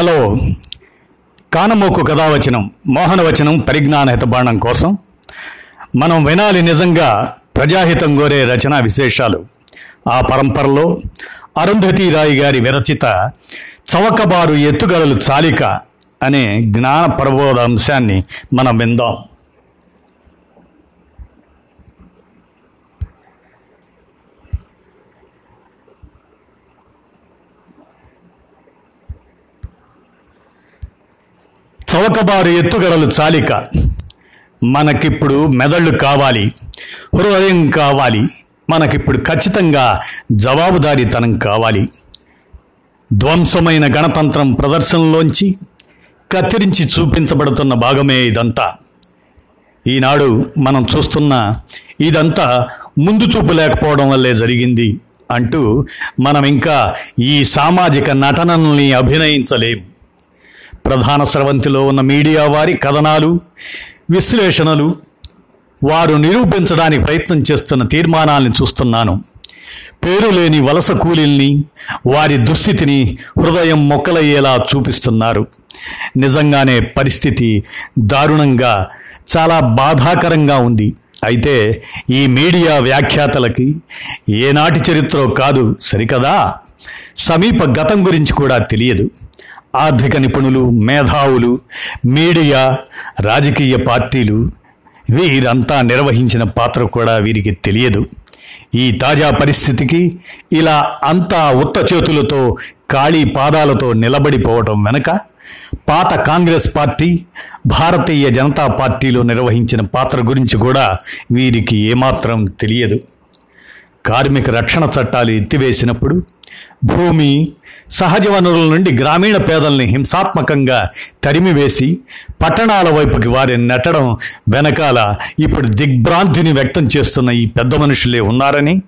Hello. కానమోకు కథావచనం మోహనవచనం పరిజ్ఞాన హితబాణం కోసం మనం వినాలి నిజంగా ప్రజాహితం కోరే రచనా విశేషాలు. ఆ పరంపరలో అరుంధతి రాయి గారి విరచిత చవకబారు ఎత్తుగడలు చాలిక అనే జ్ఞాన ప్రబోధ అంశాన్ని మనం విందాం. చవకబారు ఎత్తుగడలు చాలిక. మనకిప్పుడు మెదళ్ళు కావాలి హృదయం కావాలి మనకిప్పుడు ఖచ్చితంగా జవాబుదారీతనం కావాలి. ధ్వంసమైన గణతంత్రం ప్రదర్శనలోంచి కత్తిరించి చూపించబడుతున్న భాగమే ఇదంతా. ఈనాడు మనం చూస్తున్న ఇదంతా ముందు చూపు లేకపోవడం వల్లే జరిగింది అంటూ మనం ఇంకా ఈ సామాజిక నటనల్ని అభినయించలేం. ప్రధాన స్రవంతిలో ఉన్న మీడియా వారి కథనాలు విశ్లేషణలు వారు నిరూపించడానికి ప్రయత్నం చేస్తున్న తీర్మానాల్ని చూస్తున్నాను. పేరు లేని వలస కూలీల్ని వారి దుస్థితిని హృదయం మొక్కలయ్యేలా చూపిస్తున్నారు. నిజంగానే పరిస్థితి దారుణంగా చాలా బాధాకరంగా ఉంది. అయితే ఈ మీడియా వ్యాఖ్యాతలకి ఏనాటి చరిత్రో కాదు సరికదా? సమీప గతం గురించి కూడా తెలియదు. ఆర్థిక నిపుణులు మేధావులు మీడియా రాజకీయ పార్టీలు వీరంతా నిర్వహించిన పాత్ర కూడా వీరికి తెలియదు. ఈ తాజా పరిస్థితికి ఇలా అంతా ఉత్త చేతులతో ఖాళీ పాదాలతో నిలబడిపోవటం వెనక పాత కాంగ్రెస్ పార్టీ భారతీయ జనతా పార్టీలో నిర్వహించిన పాత్ర గురించి కూడా వీరికి ఏమాత్రం తెలియదు. కార్మిక రక్షణ చట్టాలు ఎత్తివేసినప్పుడు భూమి సహజ వనరుల నుండి గ్రామీణ పేదల్ని హింసాత్మకంగా తరిమివేసి పట్టణాల వైపుకి వారిని నెట్టడం వెనకాల ఇప్పుడు దిగ్భ్రాంతిని వ్యక్తం చేస్తున్న ఈ పెద్ద మనుషులే ఉన్నారని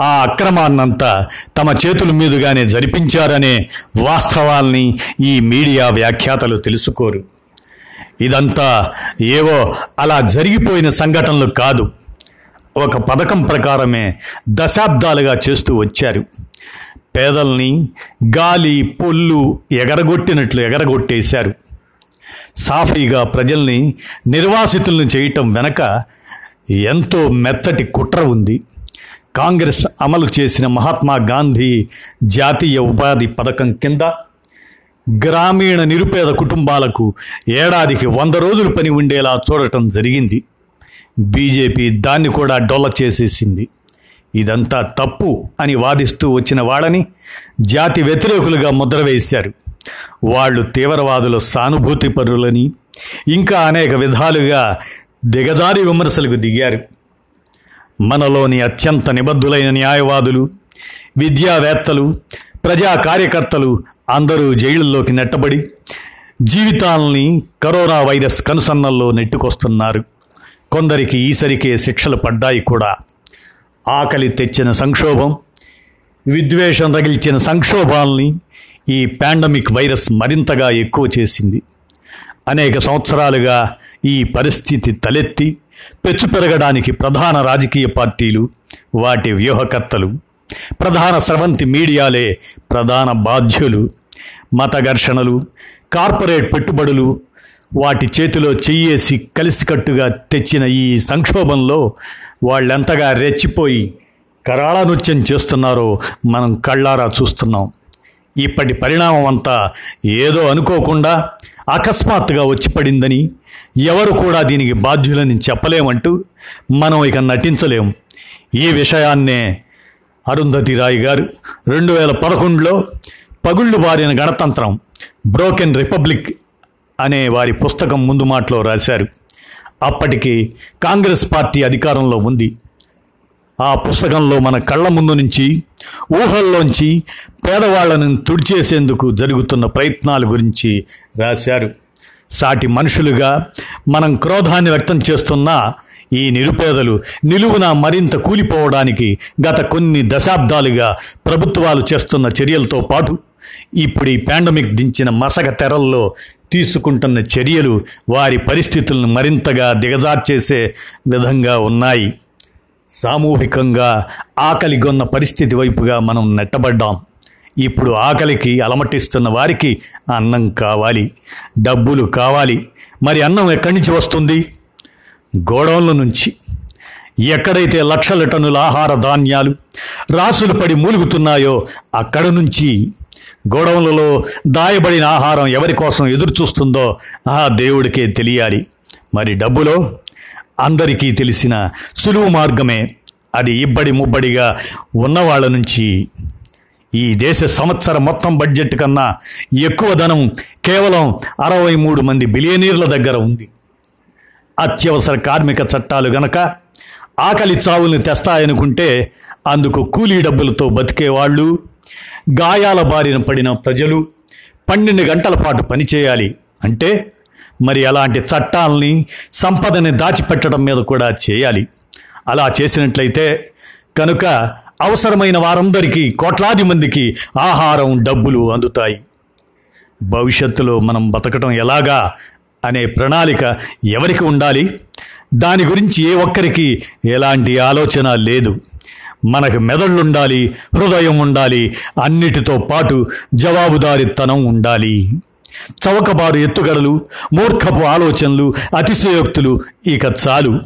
ఆ అక్రమాన్నంతా తమ చేతుల మీదుగానే జరిపించారనే వాస్తవాల్ని ఈ మీడియా వ్యాఖ్యాతలు తెలుసుకోరు. ఇదంతా ఏవో అలా జరిగిపోయిన సంఘటనలు కాదు. ఒక పథకం ప్రకారమే దశాబ్దాలుగా చేస్తూ వచ్చారు. పేదల్ని గాలి పొల్లు ఎగరగొట్టినట్లు ఎగరగొట్టేశారు. సాఫీగా ప్రజల్ని నిర్వాసితులను చేయటం వెనక ఎంతో మెత్తటి కుట్ర ఉంది. కాంగ్రెస్ అమలు చేసిన మహాత్మా గాంధీ జాతీయ ఉపాధి పథకం కింద గ్రామీణ నిరుపేద కుటుంబాలకు ఏడాదికి వంద రోజులు పని ఉండేలా చూడటం జరిగింది. బీజేపీ దాన్ని కూడా డొల్ల చేసేసింది. ఇదంతా తప్పు అని వాదిస్తూ వచ్చిన వాళ్ళని జాతి వ్యతిరేకులుగా ముద్ర వేశారు. వాళ్ళు తీవ్రవాదుల సానుభూతి పరులని ఇంకా అనేక విధాలుగా దిగజారి విమర్శలకు దిగారు. మనలోని అత్యంత నిబద్ధులైన న్యాయవాదులు విద్యావేత్తలు ప్రజా కార్యకర్తలు అందరూ జైళ్ళల్లోకి నెట్టబడి జీవితాలని కరోనా వైరస్ కనుసన్నల్లో నెట్టుకొస్తున్నారు. కొందరికి ఈసరికే శిక్షలు పడ్డాయి కూడా. ఆకలి తెచ్చిన సంక్షోభం విద్వేషం రగిల్చిన సంక్షోభాల్ని ఈ పాండమిక్ వైరస్ మరింతగా ఎక్కువ చేసింది. అనేక సంవత్సరాలుగా ఈ పరిస్థితి తలెత్తి పెచ్చు పెరగడానికి ప్రధాన రాజకీయ పార్టీలు వాటి వ్యూహకర్తలు ప్రధాన స్రవంతి మీడియాలే ప్రధాన బాధ్యులు. మత ఘర్షణలు కార్పొరేట్ పెట్టుబడులు వాటి చేతిలో చెయ్యేసి కలిసికట్టుగా తెచ్చిన ఈ సంక్షోభంలో వాళ్ళెంతగా రెచ్చిపోయి కరాళ నృత్యం చేస్తున్నారో మనం కళ్ళారా చూస్తున్నాం. ఇప్పటి పరిణామం అంతా ఏదో అనుకోకుండా అకస్మాత్తుగా వచ్చి పడిందని ఎవరు కూడా దీనికి బాధ్యులని చెప్పలేమంటూ మనం ఇక నటించలేం. ఈ విషయాన్నే అరుంధతి రాయ్ గారు రెండు వేల పదకొండులో పగుళ్ళు బారిన గణతంత్రం బ్రోకెన్ రిపబ్లిక్ అనే వారి పుస్తకం ముందు మాటలో రాశారు. అప్పటికి కాంగ్రెస్ పార్టీ అధికారంలో ఉంది. ఆ పుస్తకంలో మన కళ్ళ ముందు నుంచి ఊహల్లోంచి పేదవాళ్ళను తుడిచేసేందుకు జరుగుతున్న ప్రయత్నాల గురించి రాశారు. సాటి మనుషులుగా మనం క్రోధాన్ని వ్యక్తం చేస్తున్న ఈ నిరుపేదలు నిలువున మరింత కూలిపోవడానికి గత కొన్ని దశాబ్దాలుగా ప్రభుత్వాలు చేస్తున్న చర్యలతో పాటు ఇప్పుడు ఈ పాండమిక్ దించిన మసక తెరల్లో తీసుకుంటున్న చర్యలు వారి పరిస్థితులను మరింతగా దిగజార్చేసే విధంగా ఉన్నాయి. సామూహికంగా ఆకలిగొన్న పరిస్థితి వైపుగా మనం నెట్టబడ్డాం. ఇప్పుడు ఆకలికి అలమటిస్తున్న వారికి అన్నం కావాలి డబ్బులు కావాలి. మరి అన్నం ఎక్కడి నుంచి వస్తుంది? గోడౌన్ల నుంచి. ఎక్కడైతే లక్షల టన్నుల ఆహార ధాన్యాలు రాసులు పడి మూలుగుతున్నాయో అక్కడ నుంచి గోడౌన్లలో దాయబడిన ఆహారం ఎవరి కోసం ఎదురు చూస్తుందో ఆ దేవుడికే తెలియాలి. మరి డబ్బులో? అందరికీ తెలిసిన సులువు మార్గమే అది ఇబ్బడి ముబ్బడిగా ఉన్నవాళ్ళ నుంచి. ఈ దేశ సంవత్సరం మొత్తం బడ్జెట్ కన్నా ఎక్కువ ధనం కేవలం అరవై మూడు మంది బిలియనీర్ల దగ్గర ఉంది. అత్యవసర కార్మిక చట్టాలు గనక ఆకలి చావుల్ని తెస్తాయనుకుంటే అందుకు కూలీ డబ్బులతో బతికేవాళ్ళు గాయాల బారిన పడిన ప్రజలు పన్నెండు గంటల పాటు పనిచేయాలి అంటే మరి అలాంటి చట్టాలని సంపదని దాచిపెట్టడం మీద కూడా చేయాలి. అలా చేసినట్లయితే కనుక అవసరమైన వారందరికీ కోట్లాది మందికి ఆహారం డబ్బులు అందుతాయి. భవిష్యత్తులో మనం బతకటం ఎలాగా అనే ప్రణాళిక ఎవరికి ఉండాలి? దాని గురించి ఏ ఒక్కరికి ఎలాంటి ఆలోచన లేదు. మనకు మెదళ్ళుండాలి హృదయం ఉండాలి అన్నిటితో పాటు జవాబుదారితనం ఉండాలి. చవకబారు ఎత్తుగడలు మూర్ఖపు ఆలోచనలు అతిశయోక్తులు ఇక చాలు.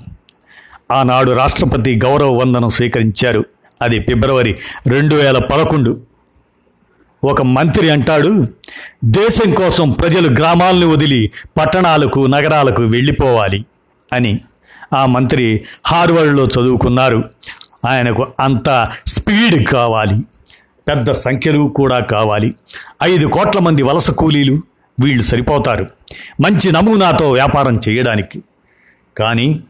ఆనాడు రాష్ట్రపతి గౌరవ వందనం స్వీకరించారు. అది ఫిబ్రవరి రెండు వేల పదకొండు. ఒక మంత్రి అంటాడు దేశం కోసం ప్రజలు గ్రామాలను వదిలి పట్టణాలకు నగరాలకు వెళ్ళిపోవాలి అని. ఆ మంత్రి హార్వర్డ్లో చదువుకున్నారు. ఆయనకు అంత స్పీడ్ కావాలి. పెద్ద సంఖ్యలు కూడా కావాలి. ఐదు కోట్ల మంది వలస కూలీలు వీళ్ళు సరిపోతారు. మంచి నమూనాతో వ్యాపారం చేయడానికి. కానీ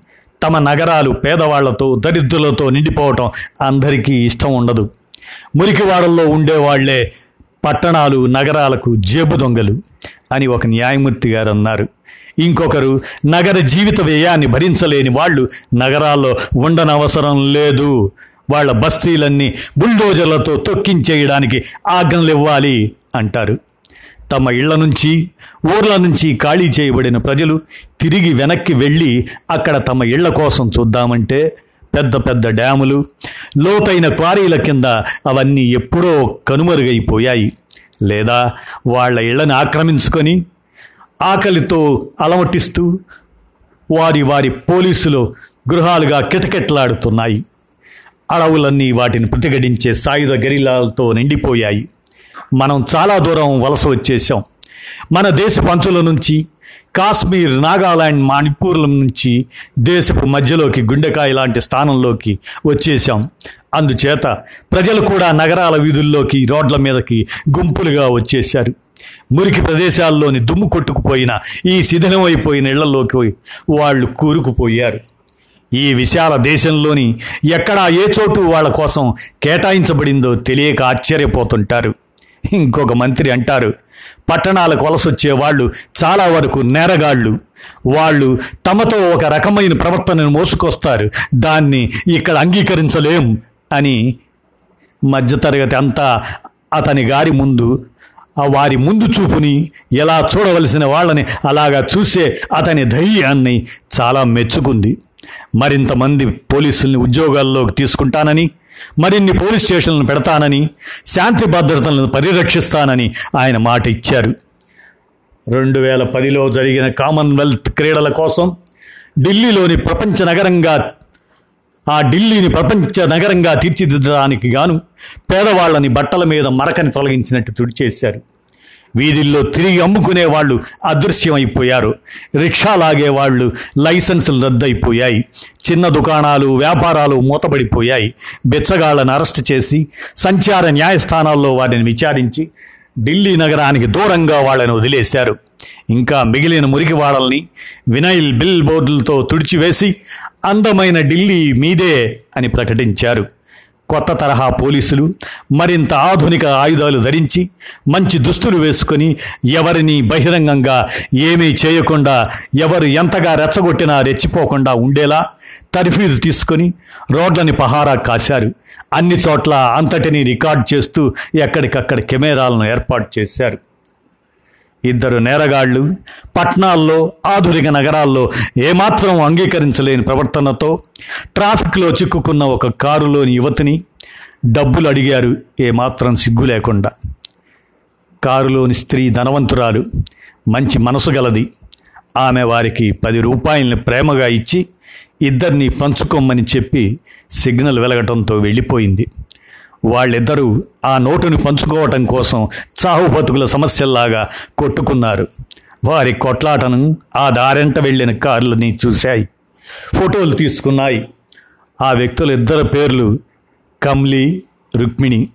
తమ నగరాలు పేదవాళ్ళతో దరిద్రులతో నిండిపోవటం అందరికీ ఇష్టం ఉండదు. మురికివాడల్లో ఉండేవాళ్ళే పట్టణాలు నగరాలకు జేబు దొంగలు అని ఒక న్యాయమూర్తి గారు అన్నారు. ఇంకొకరు నగర జీవిత వ్యయాన్ని భరించలేని వాళ్ళు నగరాల్లో ఉండనవసరం లేదు. వాళ్ళ బస్తీలన్నీ బుల్డోజర్లతో తొక్కించేయడానికి ఆజ్ఞలు ఇవ్వాలి అంటారు. తమ ఇళ్ళ నుంచి ఊర్ల నుంచి ఖాళీ చేయబడిన ప్రజలు తిరిగి వెనక్కి వెళ్ళి అక్కడ తమ ఇళ్ళ కోసం చూద్దామంటే పెద్ద పెద్ద డ్యాములు లోతైన క్వారీల కింద అవన్నీ ఎప్పుడో కనుమరుగైపోయాయి. లేదా వాళ్ళ ఇళ్ళను ఆక్రమించుకొని ఆకలితో అలమటిస్తూ వారి వారి పోలీసులు గృహాలుగా కిటకెట్లాడుతున్నాయి. అడవులన్నీ వాటిని ప్రతిఘటించే సాయుధ గరిలాలతో నిండిపోయాయి. మనం చాలా దూరం వలస వచ్చేసాం మన దేశ పంచుల నుంచి కాశ్మీర్ నాగాలాండ్ మణిపూర్ల నుంచి దేశపు మధ్యలోకి గుండెకాయ లాంటి స్థానంలోకి వచ్చేసాం అందుచేత ప్రజలు కూడా నగరాల వీధుల్లోకి రోడ్ల మీదకి గుంపులుగా వచ్చేశారు. మురికి ప్రదేశాల్లోని దుమ్ము కొట్టుకుపోయిన ఈ శిథిలమైపోయిన ఇళ్ళలోకి వాళ్ళు కూరుకుపోయారు. ఈ విశాల దేశంలోని ఎక్కడా ఏ చోటు వాళ్ళ కోసం కేటాయించబడిందో తెలియక ఆశ్చర్యపోతుంటారు. ఇంకొక మంత్రి అంటారు పట్టణాలకు వలసొచ్చే వాళ్ళు చాలా వరకు నేరగాళ్ళు. వాళ్ళు తమతో ఒక రకమైన ప్రవర్తనను మోసుకొస్తారు. దాన్ని ఇక్కడ అంగీకరించలేం అని మధ్యతరగతి అంతా అతని గారి ముందు వారి ముందు చూపుని ఎలా చూడవలసిన వాళ్ళని అలాగా చూసే అతని ధైర్యాన్ని చాలా మెచ్చుకుంది. మరింతమంది పోలీసుల్ని ఉద్యోగాల్లోకి తీసుకుంటానని మరిన్ని పోలీస్ స్టేషన్లను పెడతానని శాంతి భద్రతలను పరిరక్షిస్తానని ఆయన మాట ఇచ్చారు. రెండు వేల పదిలో జరిగిన కామన్వెల్త్ క్రీడల కోసం ఢిల్లీలోని ప్రపంచ నగరంగా ఆ ఢిల్లీని ప్రపంచ నగరంగా తీర్చిదిద్దడానికి గాను పేదవాళ్ళని బట్టల మీద మరకని తొలగించినట్టు తుడిచేశారు. వీధుల్లో తిరిగి అమ్ముకునే వాళ్ళు అదృశ్యమైపోయారు. రిక్షా లాగే వాళ్ళు లైసెన్సులు రద్దయిపోయాయి. చిన్న దుకాణాలు వ్యాపారాలు మూతబడిపోయాయి బెచ్చగాళ్ళను అరెస్ట్ చేసి సంచార న్యాయస్థానాల్లో వాటిని విచారించి ఢిల్లీ నగరానికి దూరంగా వాళ్ళని వదిలేశారు. ఇంకా మిగిలిన మురికివాడల్ని వినైల్ బిల్ బోర్డులతో తుడిచివేసి అందమైన ఢిల్లీ మీదే అని ప్రకటించారు. కొత్త తరహా పోలీసులు మరింత ఆధునిక ఆయుధాలు ధరించి మంచి దుస్తులు వేసుకొని ఎవరిని బహిరంగంగా ఏమీ చేయకుండా ఎవరు ఎంతగా రెచ్చగొట్టినా రెచ్చిపోకుండా ఉండేలా తర్ఫీదు తీసుకొని రోడ్లని పహారా కాశారు. అన్ని చోట్ల అంతటిని రికార్డ్ చేస్తూ ఎక్కడికక్కడ కెమెరాలను ఏర్పాటు చేశారు. ఇద్దరు నేరగాళ్ళు పట్నాల్లో ఆధునిక నగరాల్లో ఏమాత్రం అంగీకరించలేని ప్రవర్తనతో ట్రాఫిక్లో చిక్కుకున్న ఒక కారులోని యువతిని డబ్బులు అడిగారు. ఏమాత్రం సిగ్గు లేకుండా. కారులోని స్త్రీ ధనవంతురాలు మంచి మనసు గలది. ఆమె వారికి పది రూపాయలని ప్రేమగా ఇచ్చి ఇద్దరిని పంచుకోమని చెప్పి సిగ్నల్ వెలగటంతో వెళ్ళిపోయింది. వాళ్ళిద్దరూ ఆ నోటుని పంచుకోవటం కోసం చావు బతుకుల సమస్యల్లాగా కొట్టుకున్నారు. వారి కొట్లాటను ఆ దారెంట వెళ్ళిన కార్లని చూశాయి. ఫోటోలు తీసుకున్నాయి. ఆ వ్యక్తుల ఇద్దరు పేర్లు కమ్లీ రుక్మిణి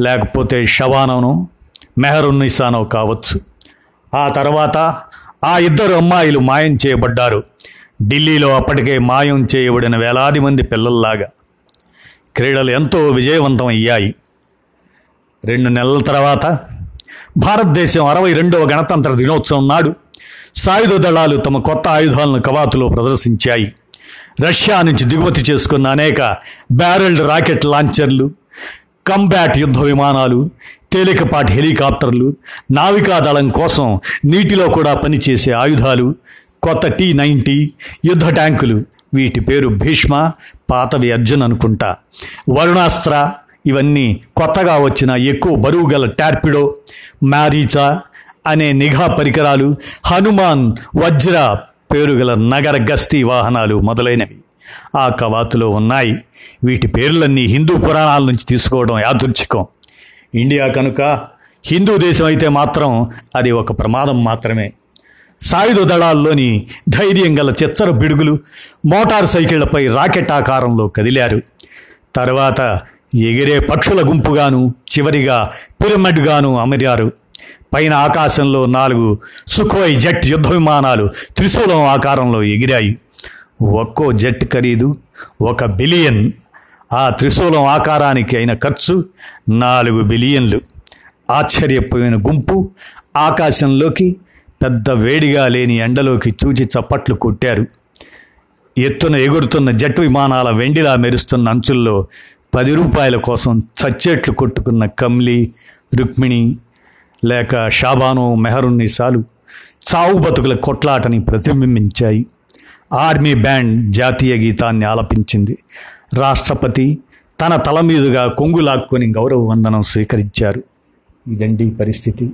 లేకపోతే షవానోనో మెహరున్నిసానో కావచ్చు. ఆ తర్వాత ఆ ఇద్దరు అమ్మాయిలు మాయం చేయబడ్డారు. ఢిల్లీలో అప్పటికే మాయం చేయబడిన వేలాది మంది పిల్లల్లాగా. క్రీడలు ఎంతో విజయవంతం అయ్యాయి రెండు నెలల తర్వాత భారతదేశం అరవై రెండవ గణతంత్ర దినోత్సవం నాడు సాయుధ దళాలు తమ కొత్త ఆయుధాలను కవాతులో ప్రదర్శించాయి. రష్యా నుంచి దిగుమతి చేసుకున్న అనేక బ్యారెల్డ్ రాకెట్ లాంచర్లు కంబ్యాట్ యుద్ధ విమానాలు తేలికపాటి హెలికాప్టర్లు నావికాదళం కోసం నీటిలో కూడా పనిచేసే ఆయుధాలు కొత్త టీ నైంటీ యుద్ధ ట్యాంకులు వీటి పేరు భీష్మ పాతవి అర్జున్ అనుకుంటా. వరుణాస్త్ర ఇవన్నీ కొత్తగా వచ్చిన ఎక్కువ బరువు గల టార్పిడో మ్యారీచా అనే నిఘా పరికరాలు హనుమాన్ వజ్ర పేరుగల నగర గస్తీ వాహనాలు మొదలైనవి. ఆ కవాతులో ఉన్నాయి. వీటి పేర్లన్నీ హిందూ పురాణాల నుంచి తీసుకోవడం యాదృచ్ఛికం. ఇండియా కనుక హిందూ దేశం అయితే మాత్రం అది ఒక ప్రమాదం మాత్రమే. సాయుధ దళాల్లోని ధైర్యం గల చెచ్చర బిడుగులు మోటార్ సైకిళ్ళపై రాకెట్ ఆకారంలో కదిలారు. తర్వాత ఎగిరే పక్షుల గుంపుగాను చివరిగా పిరమిడ్గాను అమరారు. పైన ఆకాశంలో నాలుగు సుఖోయ్ జెట్ యుద్ధ విమానాలు త్రిశూలం ఆకారంలో ఎగిరాయి. ఒక్కో జెట్ ఖరీదు ఒక బిలియన్. ఆ త్రిశూలం ఆకారానికి అయిన ఖర్చు నాలుగు బిలియన్లు. ఆశ్చర్యపోయిన గుంపు ఆకాశంలోకి పెద్ద వేడిగా లేని ఎండలోకి చూచి చప్పట్లు కొట్టారు. ఎత్తున ఎగురుతున్న జట్ విమానాల వెండిలా మెరుస్తున్న అంచుల్లో పది రూపాయల కోసం చచ్చేట్లు కొట్టుకున్న కమ్లీ రుక్మిణి లేక షాబాను మెహరున్ని సాలు చావు బతుకుల కొట్లాటని ప్రతిబింబించాయి. ఆర్మీ బ్యాండ్ జాతీయ గీతాన్ని ఆలపించింది. రాష్ట్రపతి తన తల మీదుగా కొంగులాక్కొని గౌరవ వందనం స్వీకరించారు. ఇదండి పరిస్థితి.